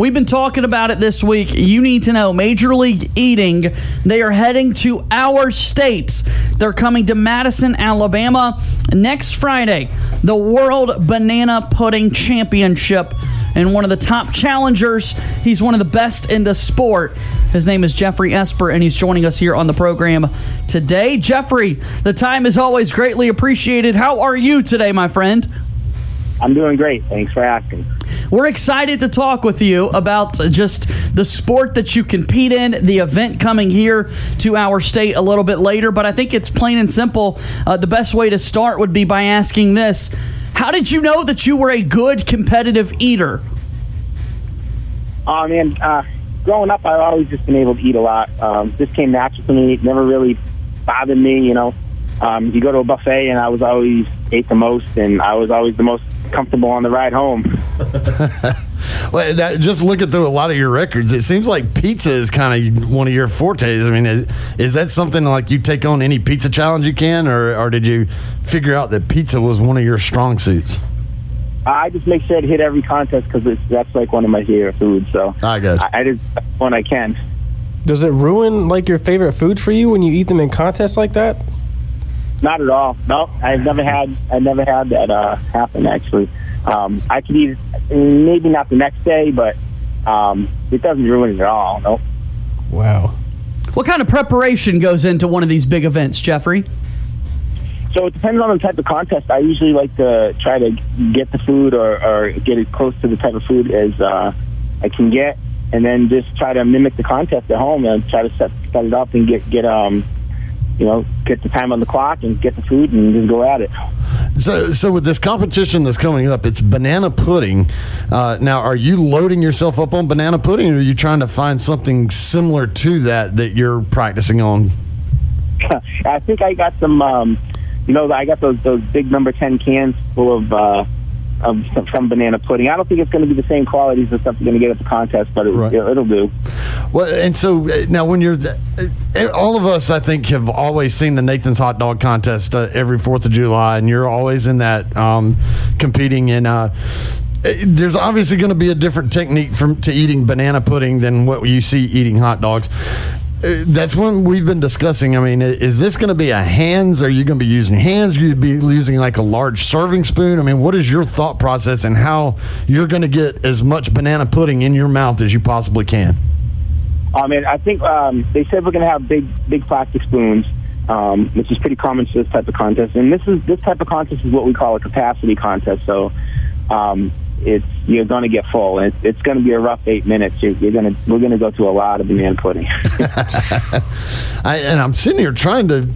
We've been talking about it this week. You need to know Major League Eating, they are heading to our states. They're coming to Madison, Alabama next Friday. The World Banana Pudding Championship. And one of the top challengers, he's one of the best in the sport. His name is Geoffrey Esper, and he's joining us here on the program today. Geoffrey, the time is always greatly appreciated. How are you today, my friend? I'm doing great. Thanks for asking. We're excited to talk with you about just the sport that you compete in, the event coming here to our state a little bit later. But I think it's plain and simple. Uh, the best way to start would be by asking this How did you know that you were a good competitive eater? Oh, man. Uh, growing up, I've always just been able to eat a lot. Um, this came natural to me. It never really bothered me, you know. Um, you go to a buffet, and I was always ate the most, and I was always the most comfortable on the ride home. well, that, just looking through a lot of your records, it seems like pizza is kind of one of your fortes. I mean, is, is that something like you take on any pizza challenge you can, or, or did you figure out that pizza was one of your strong suits? I just make sure to hit every contest because that's like one of my favorite foods. So I guess I, I just when I can. Does it ruin like your favorite food for you when you eat them in contests like that? Not at all. No, I've never had. I never had that uh, happen. Actually, um, I could eat maybe not the next day, but um, it doesn't ruin it at all. No. Wow. What kind of preparation goes into one of these big events, Geoffrey? So it depends on the type of contest. I usually like to try to get the food or, or get it close to the type of food as uh, I can get, and then just try to mimic the contest at home and try to set, set it up and get get um you know, get the time on the clock and get the food and just go at it. So, so with this competition that's coming up, it's banana pudding. Uh, now, are you loading yourself up on banana pudding, or are you trying to find something similar to that that you're practicing on? I think I got some. Um, you know, I got those those big number ten cans full of. Uh, of some, some, banana pudding. I don't think it's going to be the same qualities as stuff you're going to get at the contest, but it, right. will do. Well, and so uh, now when you're, uh, all of us, I think, have always seen the Nathan's Hot Dog Contest uh, every Fourth of July, and you're always in that um, competing in. Uh, there's obviously going to be a different technique from to eating banana pudding than what you see eating hot dogs. Uh, that's what we've been discussing. I mean, is this going to be a hands? Are you going to be using hands? Are you be using like a large serving spoon? I mean, what is your thought process and how you're going to get as much banana pudding in your mouth as you possibly can? I mean, I think um, they said we're going to have big, big plastic spoons, um, which is pretty common for this type of contest. And this is this type of contest is what we call a capacity contest. So um, it's you're going to get full. It's, it's going to be a rough eight minutes. You're, you're going to we're going to go through a lot of banana pudding. I, and I'm sitting here trying to.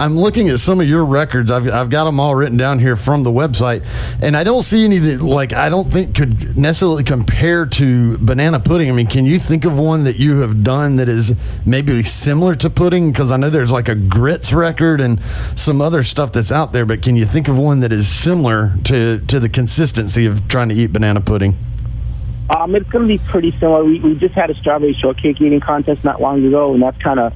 I'm looking at some of your records. I've I've got them all written down here from the website, and I don't see any that like I don't think could necessarily compare to banana pudding. I mean, can you think of one that you have done that is maybe similar to pudding? Because I know there's like a grits record and some other stuff that's out there, but can you think of one that is similar to to the consistency of trying to eat banana pudding? Um, it's going to be pretty similar. We, we just had a strawberry shortcake eating contest not long ago, and that's kind of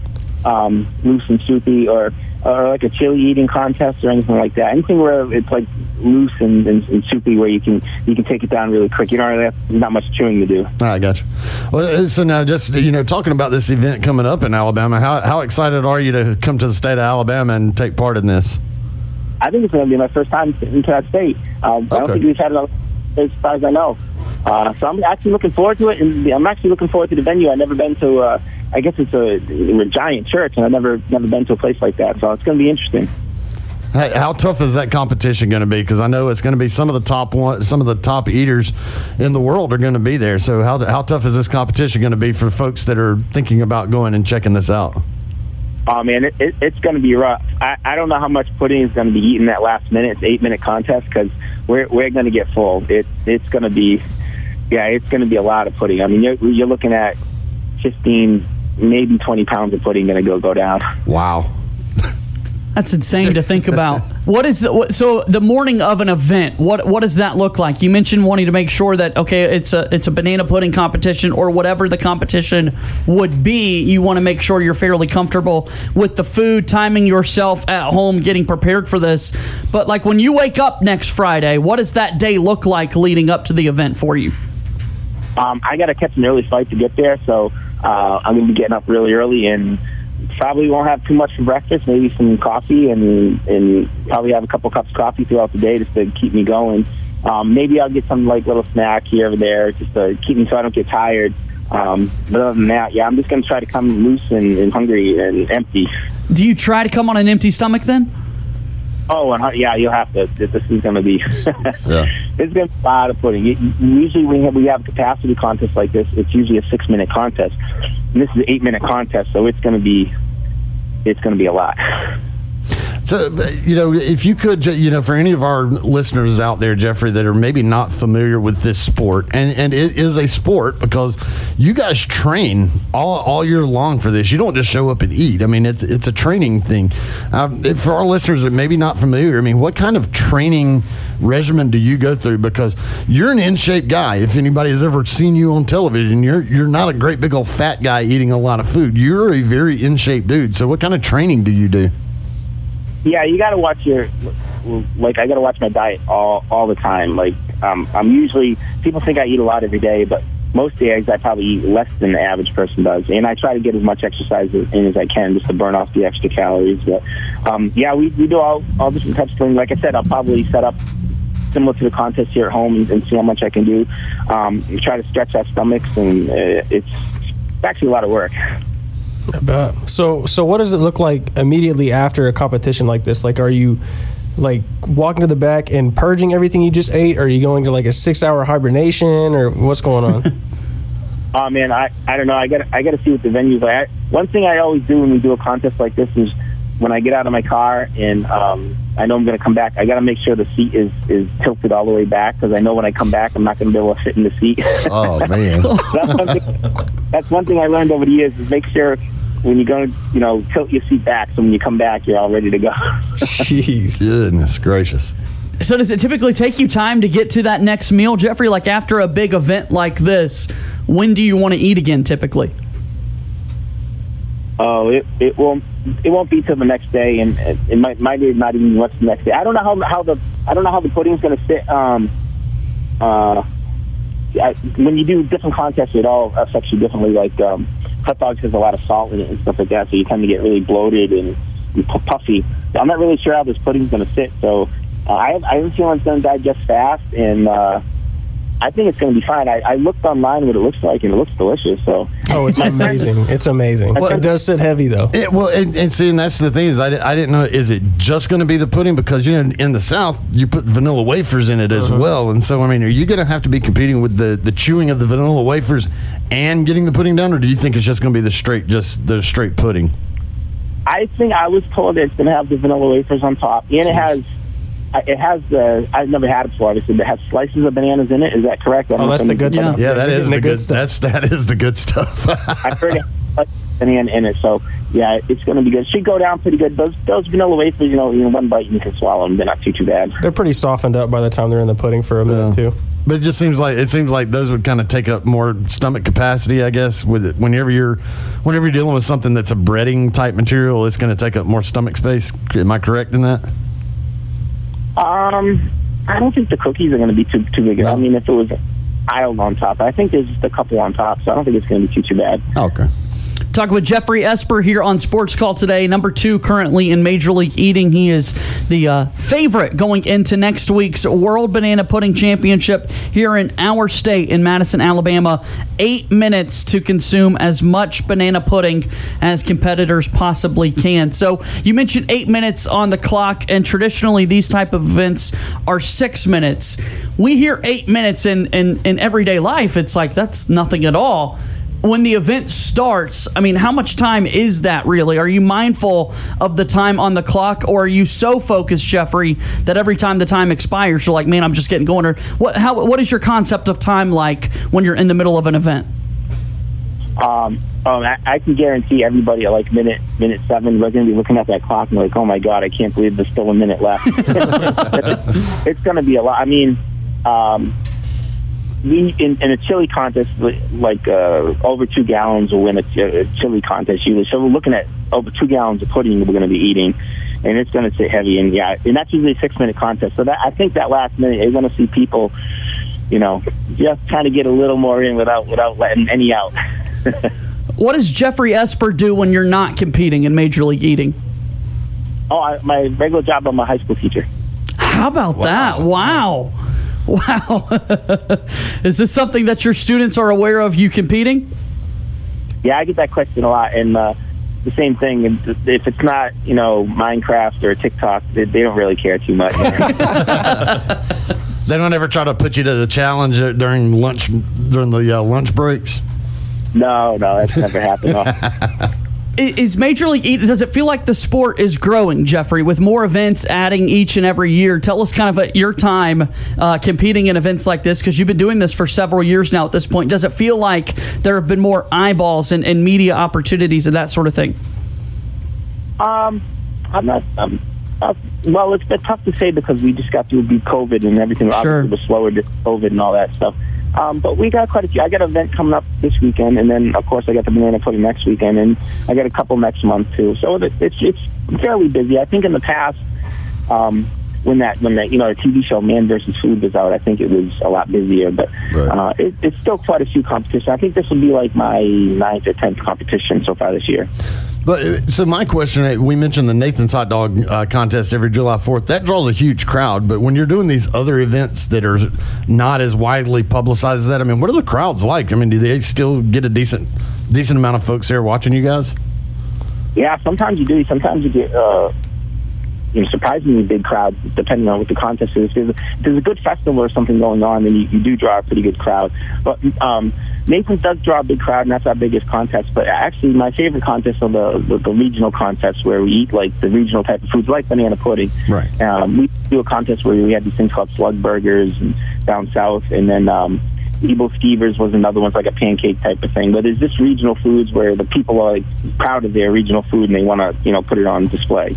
um, loose and soupy, or or like a chili eating contest or anything like that. Anything where it's like loose and, and, and soupy, where you can you can take it down really quick. You don't really have not much chewing to do. I got you. Well, uh, so now just you know talking about this event coming up in Alabama, how how excited are you to come to the state of Alabama and take part in this? I think it's going to be my first time into that state. Um, okay. I don't think we've had another as far as I know. Uh, so I'm actually looking forward to it, and I'm actually looking forward to the venue. I've never been to. Uh, I guess it's a, a giant church, and I've never never been to a place like that. So it's going to be interesting. Hey, how tough is that competition going to be? Because I know it's going to be some of the top one, some of the top eaters in the world are going to be there. So how how tough is this competition going to be for folks that are thinking about going and checking this out? Oh man, it, it, it's going to be rough. I, I don't know how much pudding is going to be eaten that last minute. It's eight minute contest because we're we're going to get full. It it's going to be, yeah, it's going to be a lot of pudding. I mean, you're you're looking at fifteen, maybe twenty pounds of pudding going to go go down. Wow. That's insane to think about. What is the, so the morning of an event? What what does that look like? You mentioned wanting to make sure that okay, it's a it's a banana pudding competition or whatever the competition would be. You want to make sure you're fairly comfortable with the food, timing yourself at home, getting prepared for this. But like when you wake up next Friday, what does that day look like leading up to the event for you? Um, I got to catch an early flight to get there, so uh, I'm going to be getting up really early and probably won't have too much for breakfast. Maybe some coffee and and probably have a couple cups of coffee throughout the day just to keep me going. Um, maybe I'll get some like little snack here or there just to keep me so I don't get tired. Um, but other than that, yeah, I'm just going to try to come loose and, and hungry and empty. Do you try to come on an empty stomach then? Oh, and, yeah, you'll have to. This is going to be. Yeah. It's going to be a lot of pudding. Usually, we have, we have capacity contest like this, it's usually a six-minute contest. And this is an eight-minute contest, so it's going to be. It's going to be a lot. So, you know, if you could, you know, for any of our listeners out there, Geoffrey, that are maybe not familiar with this sport, and, and it is a sport because you guys train all, all year long for this. You don't just show up and eat. I mean, it's, it's a training thing. Um, for our listeners that maybe not familiar, I mean, what kind of training regimen do you go through? Because you're an in shape guy. If anybody has ever seen you on television, you're you're not a great big old fat guy eating a lot of food. You're a very in shape dude. So, what kind of training do you do? Yeah, you got to watch your. Like, I got to watch my diet all all the time. Like, um, I'm usually people think I eat a lot every day, but most days I probably eat less than the average person does, and I try to get as much exercise in as I can just to burn off the extra calories. But um, yeah, we, we do all all different types of things. Like I said, I'll probably set up similar to the contest here at home and, see how much I can do. Um, try to stretch our stomachs, and uh, it's actually a lot of work. I bet. So, so what does it look like immediately after a competition like this? Like, are you like walking to the back and purging everything you just ate? Or are you going to like a six-hour hibernation, or what's going on? Oh man, I I don't know. I got I got to see what the venue's like. I, one thing I always do when we do a contest like this is when I get out of my car and um, I know I'm going to come back. I got to make sure the seat is is tilted all the way back because I know when I come back I'm not going to be able to fit in the seat. Oh man. that's one thing. That's one thing I learned over the years is make sure when you go, you know, tilt your seat back so when you come back you're all ready to go. Jeez. Goodness gracious. So does it typically take you time to get to that next meal, Geoffrey? Like after a big event like this, when do you want to eat again typically? Oh, it it won't it won't be till the next day, and it, might might not even what's the next day. I don't know how how the I don't know how the pudding's going to sit. Um, uh, I, when you do different contests, it all affects you differently. Like um, hot dogs has a lot of salt in it and stuff like that, so you tend to get really bloated and, and puffy. I'm not really sure how this pudding's going to sit, so uh, I I have a feeling it's going to digest fast, and uh, I think it's going to be fine. I, I looked online what it looks like, and it looks delicious. So Oh, it's amazing. It's amazing. Well- it does sit heavy though. It, well, and, and see, and that's the thing is, I, I didn't know. Is it just going to be the pudding? Because you know, in the South, you put vanilla wafers in it as uh-huh. well, and so I mean, are you going to have to be competing with the the chewing of the vanilla wafers and getting the pudding down, or do you think it's just going to be the straight, just the straight pudding? I think I was told it's going to have the vanilla wafers on top, and it has. I- It has the. I've never had it before. Obviously, it has slices of bananas in it. Is that correct? I Oh, that's the good stuff. Yeah, that You're is getting the good. stuff. That's that is the good stuff. I've heard it has banana in it, so yeah, it's going to be good. It should go down pretty good. Those those vanilla wafers, you know, in one bite you can swallow them. They're not too too bad. They're pretty softened up by the time they're in the pudding for a minute Yeah. too. But it just seems like it seems like those would kind of take up more stomach capacity, I guess. With it, whenever you're, whenever you're dealing with something that's a breading type material, it's going to take up more stomach space. Am I correct in that? Um, I don't think the cookies are going to be too too big. No. I mean, if it was aisle on top, I think there's just a couple on top, so I don't think it's going to be too too bad. Okay. Talking with Geoffrey Esper here on Sports Call today. Number two currently in Major League Eating. He is the uh, favorite going into next week's World Banana Pudding Championship here in our state in Madison, Alabama. Eight minutes to consume as much banana pudding as competitors possibly can. So you mentioned eight minutes on the clock, and traditionally these type of events are six minutes. We hear eight minutes in, in, in everyday life. It's like that's nothing at all when the event starts, I mean, how much time is that really? Are you mindful of the time on the clock, or are you so focused, Geoffrey, that every time the time expires, you're like, man, I'm just getting going? Or what? How? What is your concept of time like when you're in the middle of an event? Um, um, I, I can guarantee everybody at like minute minute seven, we're going to be looking at that clock and like, oh my god, I can't believe there's still a minute left. it's going to be a lot. I mean, um, we in, in a chili contest, like uh, over two gallons will win a, a chili contest usually. So we're looking at over two gallons of pudding we're going to be eating, and it's going to sit heavy. And yeah, and that's usually a six minute contest. So that I think that last minute you're going to see people you know, just trying to get a little more in without without letting any out. What does Geoffrey Esper do when you're not competing in Major League Eating? oh, I, my regular job, I'm a high school teacher. How about that? Wow. Wow. Is this something that your students are aware of you competing? Yeah, I get that question a lot, and uh, the same thing. and If it's not, you know, Minecraft or TikTok, they, they don't really care too much. They don't ever try to put you to the challenge during lunch during the uh, lunch breaks. no, no, that's never happened. Is Major League does it feel like the sport is growing, Geoffrey, with more events adding each and every year? Tell us kind of at your time uh, competing in events like this, because you've been doing this for several years now at this point. Does it feel like there have been more eyeballs and, and media opportunities and that sort of thing? Um, I'm not. Um, uh, well, it's been tough to say because we just got through COVID and everything Sure. obviously was slower to COVID and all that stuff. Um, but we got quite a few. I got an event coming up this weekend, and then of course I got the banana pudding next weekend, and I got a couple next month too. So it- it's it's fairly busy. I think in the past, um, when that when that you know the TV show Man versus Food was out, I think it was a lot busier. But Right. uh, it, it's still quite a few competitions. I think this will be like my ninth or tenth competition so far this year. But uh, so my question, uh, we mentioned the Nathan's hot dog uh, contest every July Fourth. That draws a huge crowd. But when you're doing these other events that are not as widely publicized as that, I mean, what are the crowds like? I mean, do they still get a decent decent amount of folks there watching you guys? Yeah, sometimes you do. Sometimes you get uh, you know surprisingly big crowds, depending on what the contest is. If there's a, if there's a good festival or something going on, then you, you do draw a pretty good crowd. But um, Nathan's does draw a big crowd, and that's our biggest contest. But actually, my favorite contests are the, the the regional contests where we eat like the regional type of foods, like banana pudding. Right. Um, we do a contest where we had these things called slug burgers and down south, and then. Um, Aebleskivers was another one, it's like a pancake type of thing. But there's just regional foods where the people are like proud of their regional food and they want to, you know, put it on display.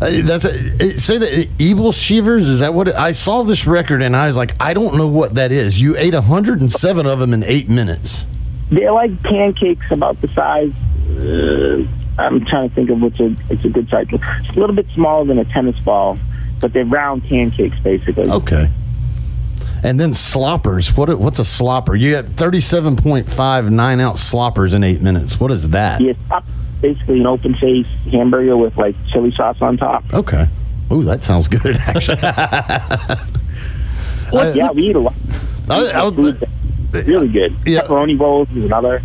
Uh, that's a, say that aebleskivers is that what it, I saw this record and I was like I don't know what that is. You ate 107 of them in eight minutes. They're like pancakes about the size. Uh, I'm trying to think of what's a it's a good size. It's a little bit smaller than a tennis ball, but they're round pancakes basically. Okay. And then sloppers. What what's a slopper? You got 37.5 nine ounce sloppers in eight minutes. What is that? Yeah, basically an open face hamburger with like chili sauce on top. Okay. Oh, that sounds good. Actually, What's uh, Yeah, the, we eat a lot. I- I- Food that's uh, really good. Yeah. Pepperoni bowls is another.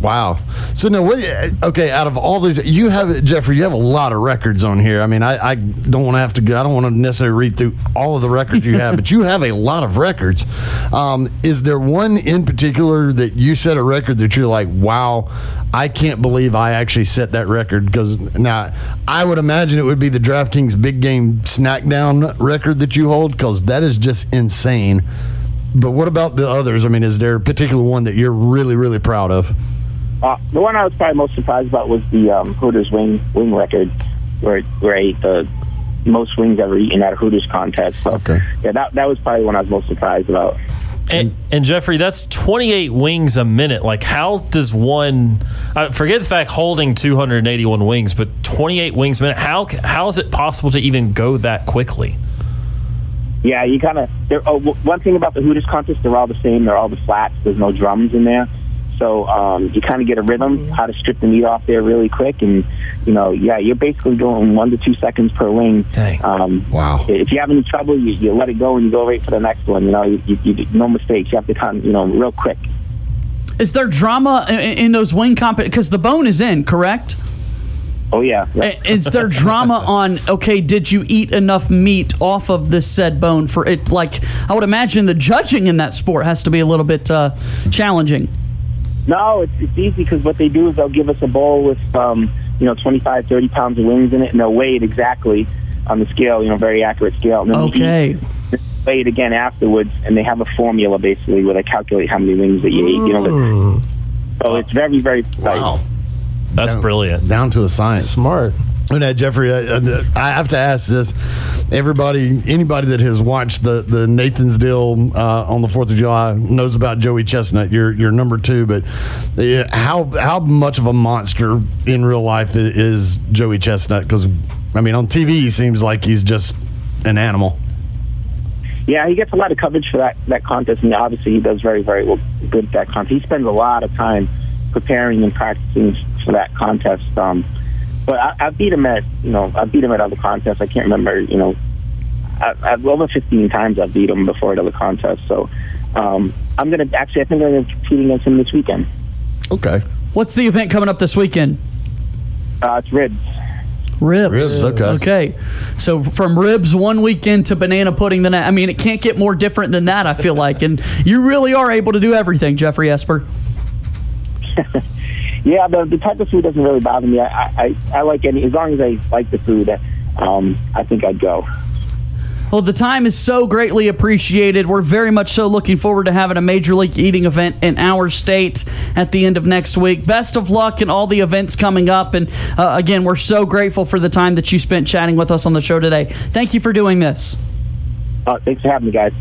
Wow. So now, what? Okay, out of all these, you have Geoffrey. You have a lot of records on here. I mean, I, I don't want to have to. I don't want to necessarily read through all of the records you have, but you have a lot of records. Um, is there one in particular that you set a record that you're like, wow, I can't believe I actually set that record? Because now I would imagine it would be the DraftKings Big Game Snackdown record that you hold, because that is just insane. But what about the others? I mean, is there a particular one that you're really, really proud of? Uh, the one I was probably most surprised about was the um, Hooters wing wing record, where where I ate the most wings ever eaten at a Hooters contest. So, Okay. Yeah, that that was probably the one I was most surprised about. And, and Geoffrey, that's 28 wings a minute. Like, how does one? I forget the fact holding 281 wings, but 28 wings a minute. How how is it possible to even go that quickly? Yeah, you kind of. Oh, w- one thing about the Hooters contest, they're all the same. They're all the flats. There's no drums in there. So um, you kind of get a rhythm how to strip the meat off there really quick, and you know, yeah, you're basically going one to two seconds per wing. Um, Wow. If you have any trouble, you, you let it go and you go right for the next one. You know, you, you, you no mistakes. You have to kind you know, real quick. is there drama in, in those wing comp? Because the bone is in, correct? Oh yeah. yeah. Is there drama on? Okay, did you eat enough meat off of this said bone for it? Like I would imagine the judging in that sport has to be a little bit uh, challenging. No, it's, it's easy because what they do is they'll give us a bowl with, um, you know, 25, 30 pounds of wings in it, and they'll weigh it exactly on the scale, you know, very accurate scale. And then we Okay. eat, weigh it again afterwards, and they have a formula basically where they calculate how many wings that you ate. You know, that- so it's very, very precise. Wow. That's brilliant. Down to a science. Smart. And uh, Geoffrey, I, I have to ask this: everybody, anybody that has watched the the Nathan's deal uh, on the Fourth of July knows about Joey Chestnut. You're you're number two, but uh, how how much of a monster in real life is Joey Chestnut? Because I mean, on TV, he seems like he's just an animal. yeah, he gets a lot of coverage for that that contest, and obviously he does very very well, good at that contest. He spends a lot of time preparing and practicing for that contest. Um, but I, I beat him at you know I beat him at other contests. I can't remember you know I, I've over 15 times I've beat him before at other contests. So um, I'm gonna actually I think I'm gonna compete against him this weekend. Okay. What's the event coming up this weekend? Uh, it's ribs. Ribs. Ribs, okay. Okay. So from ribs one weekend to banana pudding the next. I mean, it can't get more different than that. I feel like, and you really are able to do everything, Geoffrey Esper. Yeah, the, the type of food doesn't really bother me. I, I I like any as long as I like the food. Um, I think I'd go. Well, the time is so greatly appreciated. We're very much so looking forward to having a Major League Eating event in our state at the end of next week. Best of luck in all the events coming up. And uh, again, we're so grateful for the time that you spent chatting with us on the show today. Thank you for doing this. Uh, thanks for having me, guys.